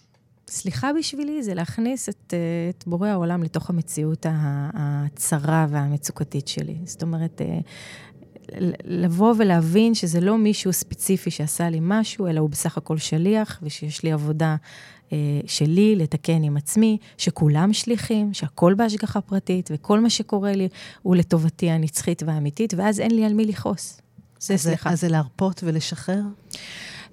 סליחה בשבילי זה להכניס את, uh, את בורא העולם לתוך המציאות הצרה והמצוקתית שלי. זאת אומרת, uh, לבוא ולהבין שזה לא מישהו ספציפי שעשה לי משהו, אלא הוא בסך הכל שליח, ושיש לי עבודה אה, שלי לתקן עם עצמי, שכולם שליחים, שהכל בהשגחה פרטית, וכל מה שקורה לי הוא לטובתי הנצחית והאמיתית, ואז אין לי על מי לכעוס. זה סליחה. אז זה להרפות ולשחרר?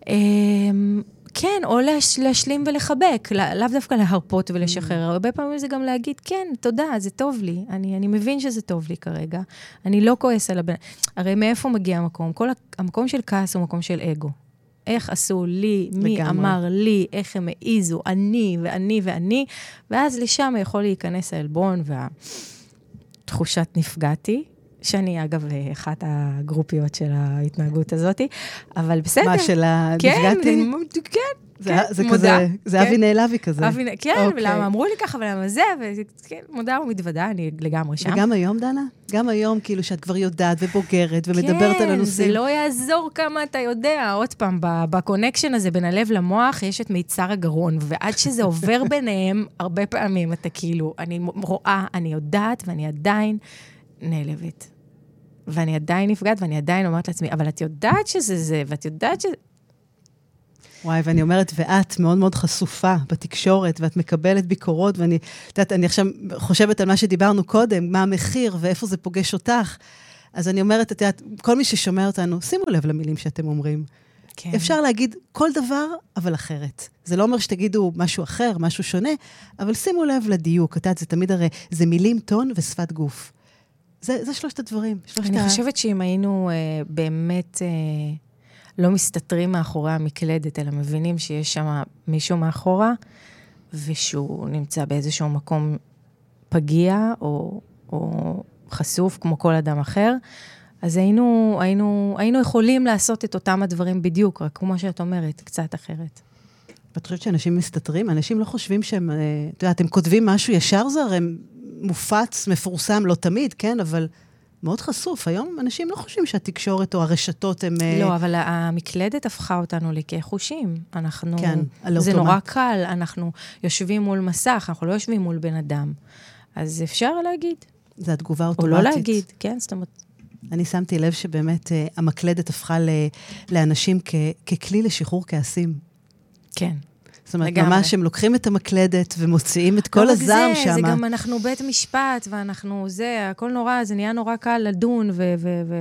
אמ, כן, או להש, להשלים ולחבק, לא, לאו דווקא להרפות ולשחרר. Mm. הרבה פעמים זה גם להגיד, כן, תודה, זה טוב לי. אני, אני מבין שזה טוב לי כרגע. אני לא כועס על הבן... הרי מאיפה מגיע המקום? כל המקום של כעס הוא מקום של אגו. איך עשו לי, מי לגמרי. אמר לי, איך הם העיזו, אני ואני ואני, ואז לשם יכול להיכנס העלבון והתחושת נפגעתי. שאני, אגב, אחת הגרופיות של ההתנהגות הזאת, אבל בסדר. מה, של הנפגעתי? כן, כן. זה, כן, זה מודה. כזה, זה כן. אבי נעלבי כזה. אבי, כן. אוקיי. ולמה אמרו לי ככה, ולמה זה, וכן, מודה ומתוודה, אני לגמרי שם. וגם היום, דנה? גם היום, כאילו, שאת כבר יודעת ובוגרת ומדברת כן, על הנושאים. כן, זה לא יעזור כמה אתה יודע. עוד פעם, בקונקשן הזה בין הלב למוח, יש את מיצר הגרון, ועד שזה עובר ביניהם, הרבה פעמים אתה כאילו, אני רואה, אני יודעת, ואני עדיין נעלבת. ואני עדיין נפגעת, ואני עדיין אומרת לעצמי, אבל את יודעת שזה זה, ואת יודעת ש... וואי, ואני אומרת, ואת מאוד מאוד חשופה בתקשורת, ואת מקבלת ביקורות, ואני, את יודעת, אני עכשיו חושבת על מה שדיברנו קודם, מה המחיר ואיפה זה פוגש אותך. אז אני אומרת, את יודעת, כל מי ששומע אותנו, שימו לב למילים שאתם אומרים. כן. אפשר להגיד כל דבר, אבל אחרת. זה לא אומר שתגידו משהו אחר, משהו שונה, אבל שימו לב לדיוק. את יודעת, זה תמיד הרי, זה מילים, טון ושפת גוף. זה, זה שלושת הדברים. שלושת אני ה... חושבת שאם היינו אה, באמת אה, לא מסתתרים מאחורי המקלדת, אלא מבינים שיש שם מישהו מאחורה, ושהוא נמצא באיזשהו מקום פגיע או, או חשוף כמו כל אדם אחר, אז היינו, היינו, היינו יכולים לעשות את אותם הדברים בדיוק, רק כמו שאת אומרת, קצת אחרת. ואת חושבת שאנשים מסתתרים? אנשים לא חושבים שהם, אה, את יודעת, הם כותבים משהו ישר זה, הרי הם מופץ, מפורסם, לא תמיד, כן, אבל מאוד חשוף. היום אנשים לא חושבים שהתקשורת או הרשתות הם... אה, לא, אבל המקלדת הפכה אותנו לכחושים. אנחנו... כן, על אוטומט. זה נורא קל, אנחנו יושבים מול מסך, אנחנו לא יושבים מול בן אדם. אז אפשר להגיד. זה התגובה האוטומטית. או לא להגיד, כן, זאת אומרת... אני שמתי לב שבאמת uh, המקלדת הפכה לאנשים כ, ככלי לשחרור כעסים. כן. זאת אומרת, לגמרי. ממש הם לוקחים את המקלדת ומוציאים את כל לא הזעם שם. זה גם אנחנו בית משפט, ואנחנו זה, הכל נורא, זה נהיה נורא קל לדון, ו... ו, ו...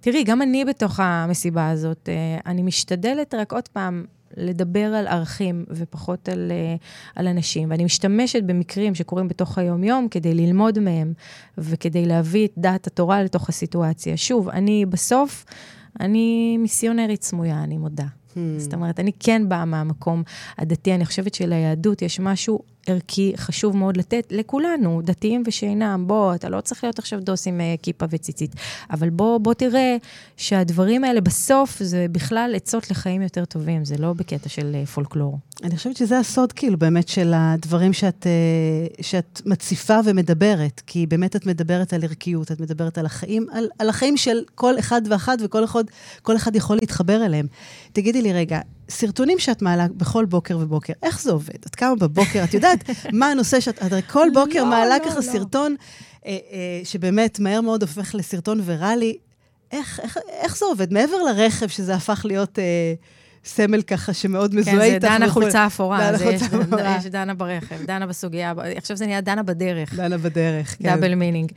תראי, גם אני בתוך המסיבה הזאת, אה, אני משתדלת רק עוד פעם לדבר על ערכים ופחות על, אה, על אנשים, ואני משתמשת במקרים שקורים בתוך היום-יום כדי ללמוד מהם וכדי להביא את דעת התורה לתוך הסיטואציה. שוב, אני בסוף... אני מיסיונרית סמויה, אני מודה. Hmm. זאת אומרת, אני כן באה מהמקום הדתי, אני חושבת שליהדות יש משהו ערכי חשוב מאוד לתת לכולנו, דתיים ושאינם. בוא, אתה לא צריך להיות עכשיו דוס עם אה, כיפה וציצית, אבל בוא, בוא תראה שהדברים האלה בסוף זה בכלל עצות לחיים יותר טובים, זה לא בקטע של אה, פולקלור. אני חושבת שזה הסוד, כאילו, באמת, של הדברים שאת, אה, שאת מציפה ומדברת, כי באמת את מדברת על ערכיות, את מדברת על החיים, על, על החיים של כל אחד ואחת, וכל אחד, אחד יכול להתחבר אליהם. תגידי לי רגע, סרטונים שאת מעלה בכל בוקר ובוקר, איך זה עובד? את קמה בבוקר, את יודעת מה הנושא שאת... את כל בוקר לא, מעלה לא, ככה לא. סרטון, אה, אה, שבאמת מהר מאוד הופך לסרטון ויראלי. איך, איך, איך זה עובד? מעבר לרכב, שזה הפך להיות... אה, סמל ככה שמאוד מזוהה איתך. כן, זה דנה חולצה אפורה, זה יש, יש דנה ברכב, דנה בסוגיה, עכשיו זה נהיה דנה בדרך. דנה בדרך, כן. double meaning.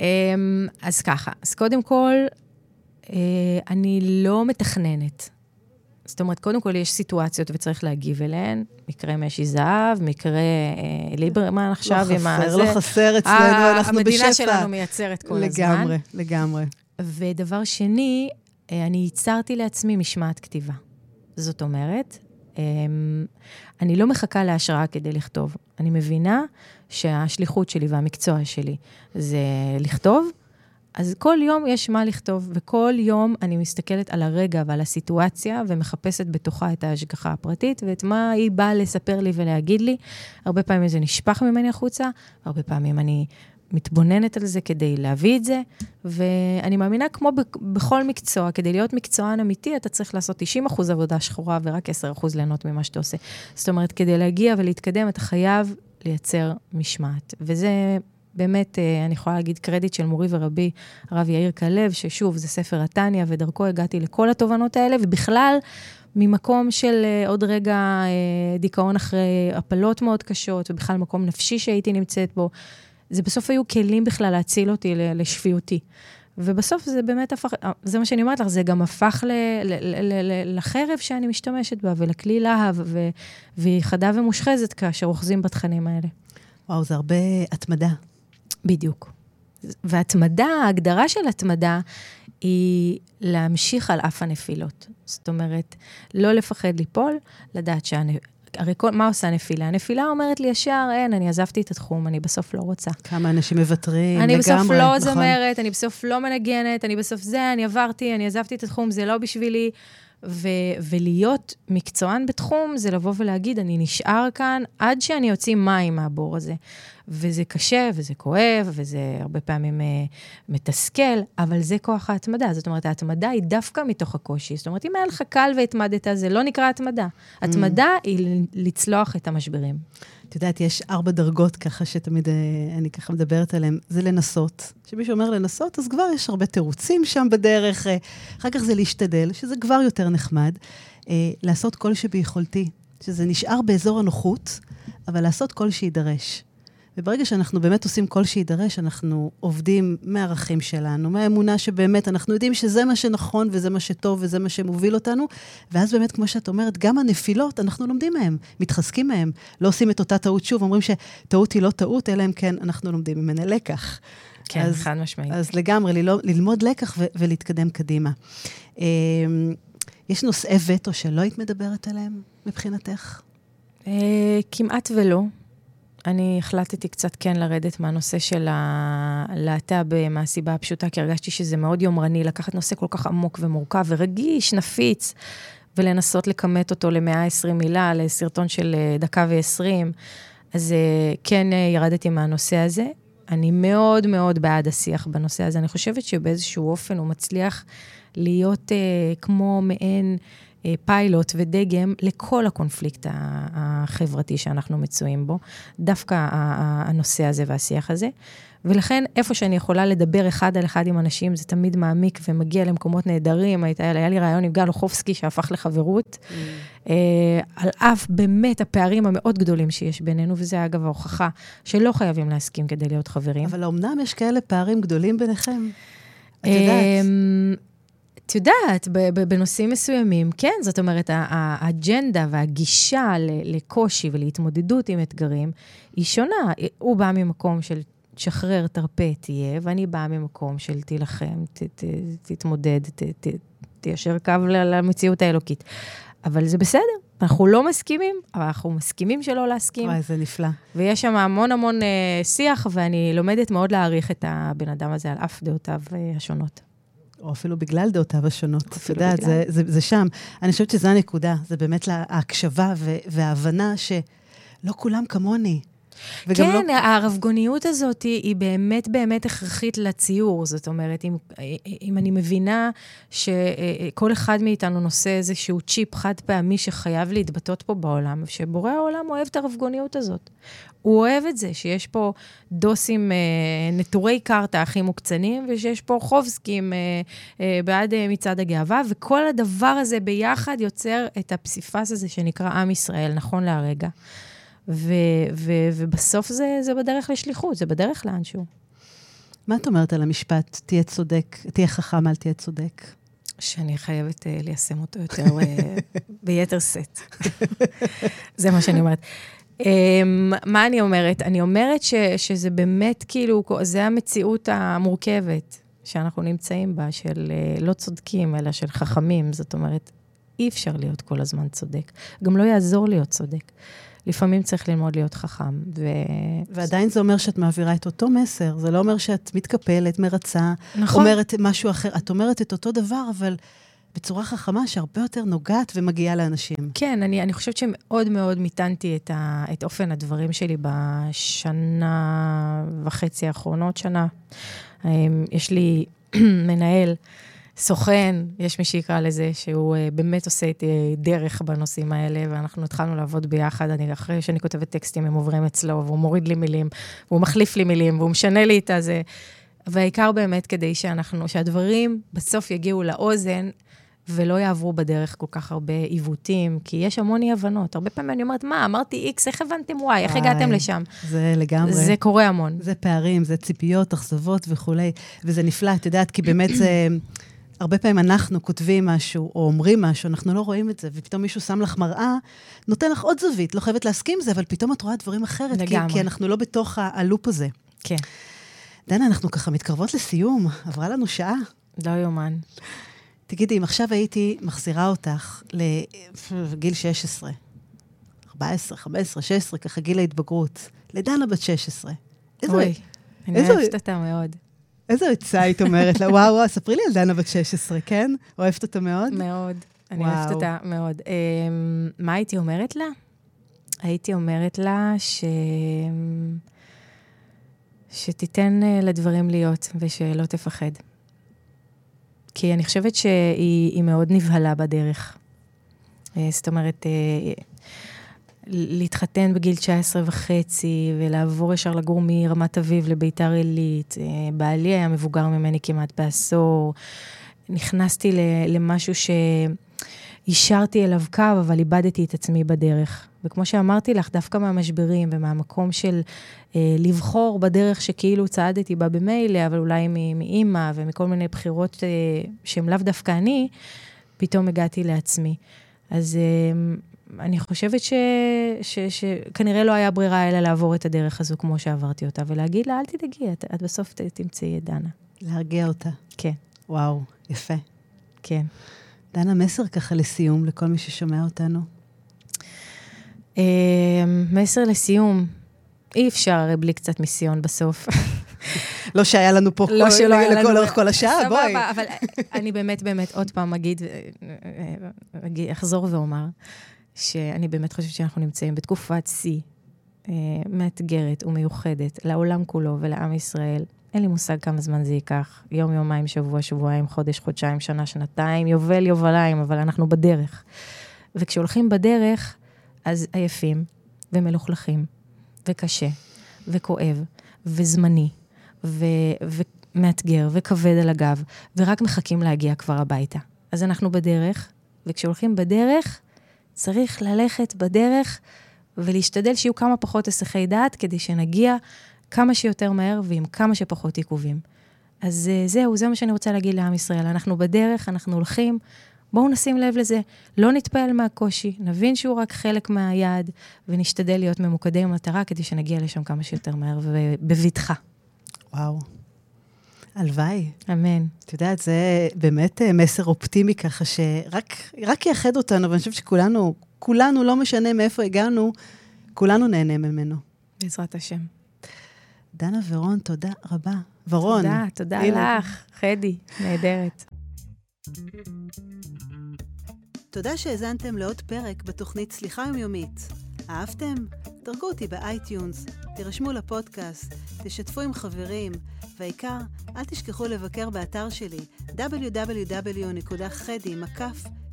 אמ, אז ככה, אז קודם כל, אה, אני לא מתכננת. זאת אומרת, קודם כל יש סיטואציות וצריך להגיב אליהן. מקרה משי זהב, מקרה אה, ליברמן עכשיו לא עם הזה. לא חסר אצלנו, אה, אנחנו בשפע. המדינה שלנו מייצרת כל לגמרי, הזמן. לגמרי, לגמרי. ודבר שני, אה, אני ייצרתי לעצמי משמעת כתיבה. זאת אומרת, אה, אני לא מחכה להשראה כדי לכתוב. אני מבינה שהשליחות שלי והמקצוע שלי זה לכתוב, אז כל יום יש מה לכתוב, וכל יום אני מסתכלת על הרגע ועל הסיטואציה, ומחפשת בתוכה את ההשגחה הפרטית, ואת מה היא באה לספר לי ולהגיד לי. הרבה פעמים זה נשפך ממני החוצה, והרבה פעמים אני מתבוננת על זה כדי להביא את זה, ואני מאמינה, כמו בכל מקצוע, כדי להיות מקצוען אמיתי, אתה צריך לעשות 90 אחוז עבודה שחורה ורק 10 אחוז ליהנות ממה שאתה עושה. זאת אומרת, כדי להגיע ולהתקדם, אתה חייב לייצר משמעת. וזה באמת, אה, אני יכולה להגיד קרדיט של מורי ורבי, הרב יאיר כלב, ששוב, זה ספר התניא, ודרכו הגעתי לכל התובנות האלה, ובכלל, ממקום של אה, עוד רגע אה, דיכאון אחרי הפלות מאוד קשות, ובכלל מקום נפשי שהייתי נמצאת בו. זה בסוף היו כלים בכלל להציל אותי לשפיותי. ובסוף זה באמת הפך, זה מה שאני אומרת לך, זה גם הפך ל, ל, ל, ל, לחרב שאני משתמשת בה, ולכלי להב, ו, והיא חדה ומושחזת כאשר אוחזים בתכנים האלה. וואו, זה הרבה התמדה. בדיוק. והתמדה, ההגדרה של התמדה היא להמשיך על אף הנפילות. זאת אומרת, לא לפחד ליפול, לדעת שהנ... הרי כל, מה עושה הנפילה? הנפילה אומרת לי ישר, אין, אני עזבתי את התחום, אני בסוף לא רוצה. כמה אנשים מוותרים, אני לגמרי, בסוף לא נכון. זמרת, אני בסוף לא מנגנת, אני בסוף זה, אני עברתי, אני עזבתי את התחום, זה לא בשבילי. ו- ולהיות מקצוען בתחום זה לבוא ולהגיד, אני נשאר כאן עד שאני אוציא מים מהבור הזה. וזה קשה, וזה כואב, וזה הרבה פעמים uh, מתסכל, אבל זה כוח ההתמדה. זאת אומרת, ההתמדה היא דווקא מתוך הקושי. זאת אומרת, אם היה לך קל והתמדת, זה לא נקרא התמדה. Mm. התמדה היא לצלוח את המשברים. את יודעת, יש ארבע דרגות ככה שתמיד uh, אני ככה מדברת עליהן. זה לנסות. כשמישהו אומר לנסות, אז כבר יש הרבה תירוצים שם בדרך. Uh, אחר כך זה להשתדל, שזה כבר יותר נחמד. Uh, לעשות כל שביכולתי, שזה נשאר באזור הנוחות, אבל לעשות כל שיידרש. וברגע שאנחנו באמת עושים כל שיידרש, אנחנו עובדים מהערכים שלנו, מהאמונה שבאמת אנחנו יודעים שזה מה שנכון וזה מה שטוב וזה מה שמוביל אותנו, ואז באמת, כמו שאת אומרת, גם הנפילות, אנחנו לומדים מהם, מתחזקים מהם, לא עושים את אותה טעות שוב, אומרים שטעות היא לא טעות, אלא אם כן אנחנו לומדים ממנה לקח. כן, אז, חד משמעית. אז לגמרי, ללמוד, ללמוד לקח ו- ולהתקדם קדימה. אמ, יש נושאי וטו שלא היית מדברת עליהם מבחינתך? אה, כמעט ולא. אני החלטתי קצת כן לרדת מהנושא של הלהט"ב מהסיבה הפשוטה, כי הרגשתי שזה מאוד יומרני, לקחת נושא כל כך עמוק ומורכב ורגיש, נפיץ, ולנסות לכמת אותו ל-120 מילה, לסרטון של אה, דקה ו-20. אז אה, כן אה, ירדתי מהנושא הזה. אני מאוד מאוד בעד השיח בנושא הזה. אני חושבת שבאיזשהו אופן הוא מצליח להיות אה, כמו מעין... אה, פיילוט ודגם לכל הקונפליקט החברתי שאנחנו מצויים בו, דווקא הנושא הזה והשיח הזה. ולכן, איפה שאני יכולה לדבר אחד על אחד עם אנשים, זה תמיד מעמיק ומגיע למקומות נהדרים. היה, היה לי רעיון עם גל אוחובסקי שהפך לחברות, mm. אה, על אף באמת הפערים המאוד גדולים שיש בינינו, וזה אגב ההוכחה שלא חייבים להסכים כדי להיות חברים. אבל אמנם יש כאלה פערים גדולים ביניכם. את יודעת. את יודעת, בנושאים מסוימים, כן, זאת אומרת, האג'נדה והגישה לקושי ולהתמודדות עם אתגרים היא שונה. הוא בא ממקום של תשחרר, תרפה, תהיה, ואני באה ממקום של תילחם, ת, ת, תתמודד, ת, ת, תיישר קו למציאות האלוקית. אבל זה בסדר, אנחנו לא מסכימים, אבל אנחנו מסכימים שלא להסכים. וואי, זה נפלא. ויש שם המון המון אה, שיח, ואני לומדת מאוד להעריך את הבן אדם הזה על אף דעותיו אה, השונות. או אפילו בגלל דעותיו השונות. את יודעת, זה, זה, זה שם. אני חושבת שזו הנקודה, זה באמת ההקשבה וההבנה שלא כולם כמוני. כן, לא... הרבגוניות הזאת היא, היא באמת באמת הכרחית לציור. זאת אומרת, אם, אם אני מבינה שכל אחד מאיתנו נושא איזשהו צ'יפ חד פעמי שחייב להתבטאות פה בעולם, שבורא העולם אוהב את הרבגוניות הזאת. הוא אוהב את זה, שיש פה דוסים אה, נטורי קרתא הכי מוקצנים, ושיש פה חובסקים אה, אה, בעד אה, מצעד הגאווה, וכל הדבר הזה ביחד יוצר את הפסיפס הזה שנקרא עם ישראל, נכון להרגע. ו- ו- ובסוף זה, זה בדרך לשליחות, זה בדרך לאנשהו. מה את אומרת על המשפט, תהיה צודק, תהיה חכם, אל תהיה צודק? שאני חייבת uh, ליישם אותו יותר uh, ביתר שאת. זה מה שאני אומרת. Um, מה אני אומרת? אני אומרת ש, שזה באמת כאילו, זה המציאות המורכבת שאנחנו נמצאים בה, של uh, לא צודקים, אלא של חכמים. זאת אומרת, אי אפשר להיות כל הזמן צודק. גם לא יעזור להיות צודק. לפעמים צריך ללמוד להיות חכם. ו... ועדיין זה אומר שאת מעבירה את אותו מסר, זה לא אומר שאת מתקפלת, מרצה, נכון. אומרת משהו אחר. את אומרת את אותו דבר, אבל בצורה חכמה שהרבה יותר נוגעת ומגיעה לאנשים. כן, אני, אני חושבת שמאוד מאוד מיתנתי את, ה, את אופן הדברים שלי בשנה וחצי האחרונות, שנה. אמ, יש לי מנהל סוכן, יש מי שיקרא לזה, שהוא uh, באמת עושה איתי דרך בנושאים האלה, ואנחנו התחלנו לעבוד ביחד. אני, אחרי שאני כותבת טקסטים, הם עוברים אצלו, והוא מוריד לי מילים, והוא מחליף לי מילים, והוא משנה לי את הזה. והעיקר באמת כדי שאנחנו, שהדברים בסוף יגיעו לאוזן, ולא יעברו בדרך כל כך הרבה עיוותים, כי יש המון אי-הבנות. הרבה פעמים אני אומרת, מה, אמרתי X, איך הבנתם Y, איך הגעתם לשם? זה לגמרי. זה קורה המון. זה פערים, זה ציפיות, אכזבות וכולי, וזה נפלא, את יודעת, כי באמת זה... הרבה פעמים אנחנו כותבים משהו או אומרים משהו, אנחנו לא רואים את זה, ופתאום מישהו שם לך מראה, נותן לך עוד זווית, לא חייבת להסכים עם זה, אבל פתאום את רואה דברים אחרת, לגמרי. כי, כי אנחנו לא בתוך הלופ הזה. כן. דנה, אנחנו ככה מתקרבות לסיום, עברה לנו שעה. לא יאומן. תגידי, אם עכשיו הייתי מחזירה אותך לגיל 16, 14, 15, 16, ככה גיל ההתבגרות, לדנה בת 16, איזה... אוי, אני אוהבת אותה מאוד. איזה עצה היית אומרת לה? וואו, וואו, ספרי לי על דנה בת 16, כן? אוהבת אותה מאוד? מאוד. אני. אוהבת אותה מאוד. Um, מה הייתי אומרת לה? הייתי אומרת לה ש... שתיתן uh, לדברים להיות ושלא תפחד. כי אני חושבת שהיא מאוד נבהלה בדרך. Uh, זאת אומרת, uh, להתחתן בגיל 19 וחצי, ולעבור ישר לגור מרמת אביב לביתר עילית. אה, בעלי היה מבוגר ממני כמעט בעשור. נכנסתי למשהו שהשארתי אליו קו, אבל איבדתי את עצמי בדרך. וכמו שאמרתי לך, דווקא מהמשברים ומהמקום של אה, לבחור בדרך שכאילו צעדתי בה במילא, אבל אולי מאימא ומכל מיני בחירות אה, שהן לאו דווקא אני, פתאום הגעתי לעצמי. אז אה, אני חושבת שכנראה לא היה ברירה אלא לעבור את הדרך הזו כמו שעברתי אותה, ולהגיד לה, אל תדאגי, את, את בסוף תמצאי את דנה. להרגיע אותה. כן. וואו, יפה. כן. דנה, מסר ככה לסיום לכל מי ששומע אותנו. Uh, מסר לסיום, אי אפשר הרי בלי קצת מיסיון בסוף. לא שהיה לנו פה לא כל, לכל אורך כל השעה, בואי. סבבה, אבל אני באמת, באמת עוד פעם אגיד, אה, אה, אחזור ואומר, שאני באמת חושבת שאנחנו נמצאים בתקופת שיא אה, מאתגרת ומיוחדת לעולם כולו ולעם ישראל. אין לי מושג כמה זמן זה ייקח. יום, יומיים, שבוע, שבועיים, חודש, חודשיים, שנה, שנתיים, יובל, יובליים, אבל אנחנו בדרך. וכשהולכים בדרך, אז עייפים ומלוכלכים, וקשה, וכואב, וזמני, ו- ומאתגר, וכבד על הגב, ורק מחכים להגיע כבר הביתה. אז אנחנו בדרך, וכשהולכים בדרך, צריך ללכת בדרך ולהשתדל שיהיו כמה פחות הסחי דעת, כדי שנגיע כמה שיותר מהר ועם כמה שפחות עיכובים. אז אה, זהו, זה מה שאני רוצה להגיד לעם ישראל. אנחנו בדרך, אנחנו הולכים, בואו נשים לב לזה. לא נתפעל מהקושי, נבין שהוא רק חלק מהיעד, ונשתדל להיות ממוקדי מטרה כדי שנגיע לשם כמה שיותר מהר ובבטחה. וואו. הלוואי. אמן. את יודעת, זה באמת אה, מסר אופטימי ככה, שרק יאחד אותנו, ואני חושבת שכולנו, כולנו, לא משנה מאיפה הגענו, כולנו נהנה ממנו. בעזרת השם. דנה ורון, תודה רבה. ורון. תודה, תודה הנה. לך, חדי, נהדרת. תודה שהאזנתם לעוד פרק בתוכנית סליחה יומיומית. אהבתם? דרגו אותי באייטיונז, תירשמו לפודקאסט, תשתפו עם חברים, והעיקר, אל תשכחו לבקר באתר שלי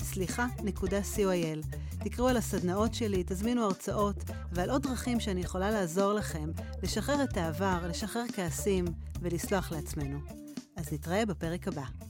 www.חדי.סליחה.co.il. תקראו על הסדנאות שלי, תזמינו הרצאות ועל עוד דרכים שאני יכולה לעזור לכם לשחרר את העבר, לשחרר כעסים ולסלוח לעצמנו. אז נתראה בפרק הבא.